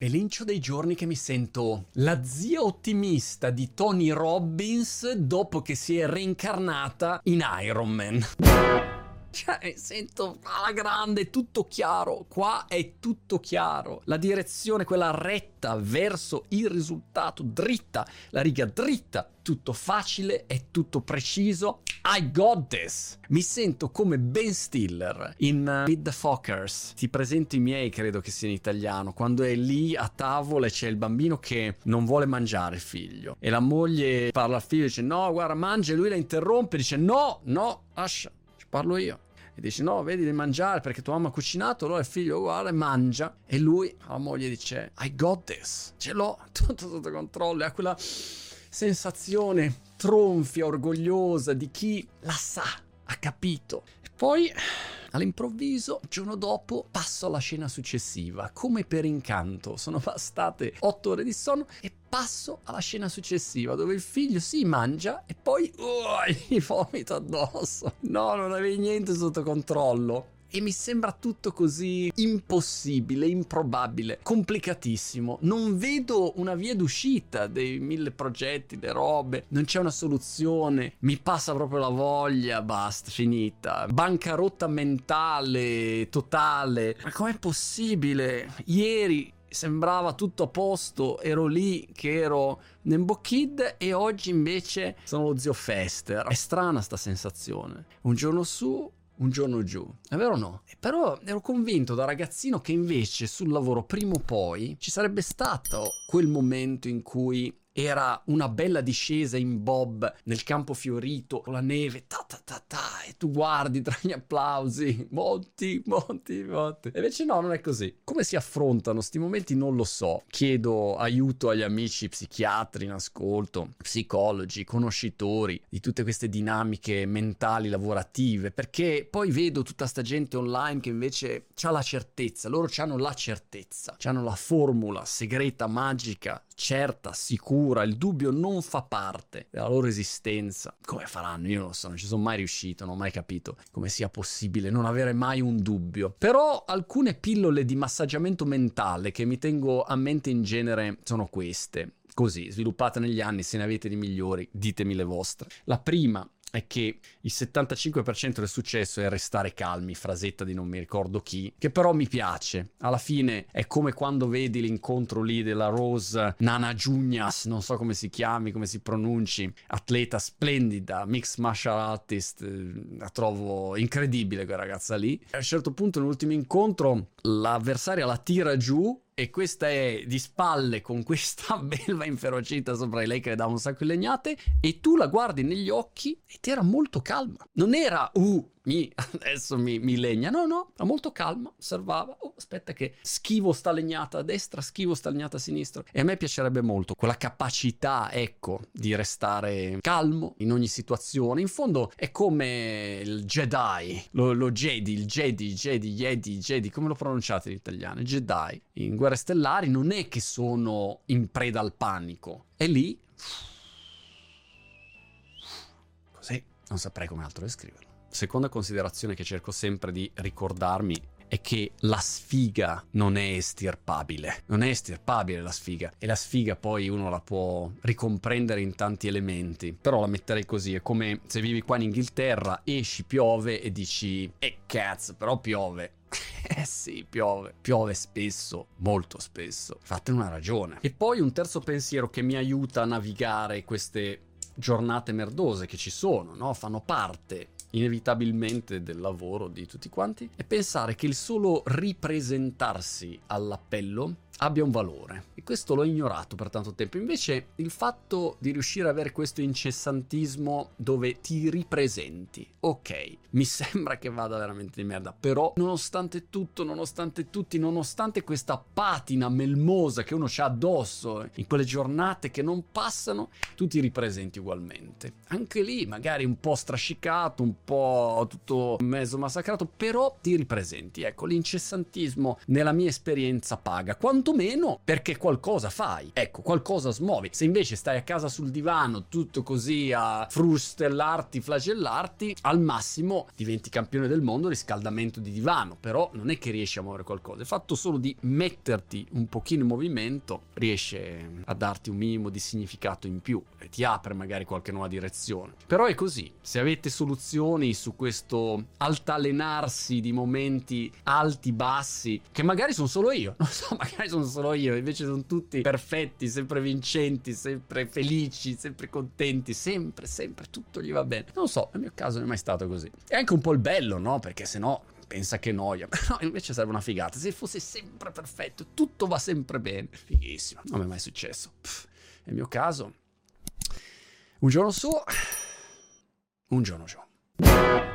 Elencio dei giorni che mi sento la zia ottimista di Tony Robbins dopo che si è reincarnata in Iron Man. Cioè, sento alla grande, tutto chiaro. Qua è tutto chiaro. La direzione, quella retta verso il risultato, dritta, la riga dritta, tutto facile, è tutto preciso. I got this. Mi sento come Ben Stiller in uh, Meet the Fockers. Ti presento i miei, credo che sia in italiano, quando è lì a tavola e c'è il bambino che non vuole mangiare il figlio e la moglie parla al figlio e dice "No, guarda, mangia" e lui la interrompe e dice "No, no, lascia, ci parlo io" e dice no vedi di mangiare perché tua mamma ha cucinato allora il figlio guarda e mangia. E lui alla moglie dice I got this. Ce l'ho tutto sotto controllo. Ha quella sensazione tronfia orgogliosa di chi la sa ha capito e poi All'improvviso, giorno dopo, passo alla scena successiva. Come per incanto, sono bastate otto ore di sonno e passo alla scena successiva dove il figlio si mangia e poi uh, gli vomita addosso. No, non avevi niente sotto controllo e mi sembra tutto così impossibile, improbabile, complicatissimo. Non vedo una via d'uscita dei mille progetti, le robe, non c'è una soluzione, mi passa proprio la voglia, basta, finita. Bancarotta mentale, totale. Ma com'è possibile? Ieri sembrava tutto a posto, ero lì che ero Nembo Kid e oggi invece sono lo zio Fester. È strana sta sensazione. Un giorno su, un giorno giù. È vero o no? Però ero convinto da ragazzino che invece sul lavoro prima o poi ci sarebbe stato quel momento in cui era una bella discesa in bob nel campo fiorito con la neve, ta ta ta ta, e tu guardi tra gli applausi, monti, monti, monti. E invece no, non è così. Come si affrontano questi momenti non lo so. Chiedo aiuto agli amici psichiatri in ascolto, psicologi, conoscitori di tutte queste dinamiche mentali lavorative, perché poi vedo tutta sta gente online che invece ha la certezza, loro hanno la certezza, hanno la formula segreta, magica, certa, sicura, il dubbio non fa parte della loro esistenza. Come faranno? Io non lo so, non ci sono mai riuscito, non ho mai capito come sia possibile non avere mai un dubbio. Però alcune pillole di massaggiamento mentale che mi tengo a mente in genere sono queste così, sviluppate negli anni, se ne avete di migliori, ditemi le vostre. La prima è che il 75% del successo è restare calmi, frasetta di non mi ricordo chi, che però mi piace. Alla fine è come quando vedi l'incontro lì della Rose Nana Junias, non so come si chiami, come si pronunci, atleta splendida, mixed martial artist, eh, la trovo incredibile quella ragazza lì. A un certo punto nell'ultimo incontro l'avversaria la tira giù e questa è di spalle con questa belva inferocita sopra di lei che le dà un sacco di legnate e tu la guardi negli occhi ed era molto calma. Non era uh, mi, adesso mi, mi, legna. No, no, era molto calma, osservava. Oh, aspetta che schivo sta legnata a destra, schivo sta legnata a sinistra. E a me piacerebbe molto quella capacità, ecco, di restare calmo in ogni situazione. In fondo è come il Jedi, lo, lo Jedi, il Jedi, Jedi, Jedi, Jedi, come lo pronunciate in italiano? Jedi. In Guerre Stellari non è che sono in preda al panico. È lì... Così, non saprei come altro descriverlo seconda considerazione che cerco sempre di ricordarmi è che la sfiga non è estirpabile. Non è estirpabile la sfiga. E la sfiga poi uno la può ricomprendere in tanti elementi. Però la metterei così: è come se vivi qua in Inghilterra, esci, piove e dici: Eh cazzo, però piove. Eh sì, piove, piove spesso, molto spesso. Fatene una ragione. E poi un terzo pensiero che mi aiuta a navigare queste giornate merdose che ci sono, no? Fanno parte inevitabilmente del lavoro di tutti quanti e pensare che il solo ripresentarsi all'appello abbia un valore. E questo l'ho ignorato per tanto tempo. Invece il fatto di riuscire ad avere questo incessantismo dove ti ripresenti, ok, mi sembra che vada veramente di merda, però nonostante tutto, nonostante tutti, nonostante questa patina melmosa che uno c'ha addosso in quelle giornate che non passano, tu ti ripresenti ugualmente. Anche lì magari un po' strascicato, un po' tutto mezzo massacrato, però ti ripresenti. Ecco, l'incessantismo nella mia esperienza paga. Quanto quantomeno perché qualcosa fai. Ecco, qualcosa smuovi. Se invece stai a casa sul divano, tutto così a frustellarti, flagellarti, al massimo diventi campione del mondo riscaldamento di divano, però non è che riesci a muovere qualcosa. Il fatto solo di metterti un pochino in movimento riesce a darti un minimo di significato in più e ti apre magari qualche nuova direzione. Però è così, se avete soluzioni su questo altalenarsi di momenti alti, bassi, che magari sono solo io, non so, magari sono solo io, invece sono tutti perfetti, sempre vincenti, sempre felici, sempre contenti, sempre, sempre tutto gli va bene. Non so, nel mio caso non è mai stato così. È anche un po' il bello, no? Perché se no pensa che noia. No, invece sarebbe una figata. Se fosse sempre perfetto, tutto va sempre bene. Fighissimo. Non mi è mai successo. Pff, nel mio caso, un giorno su, un giorno giù.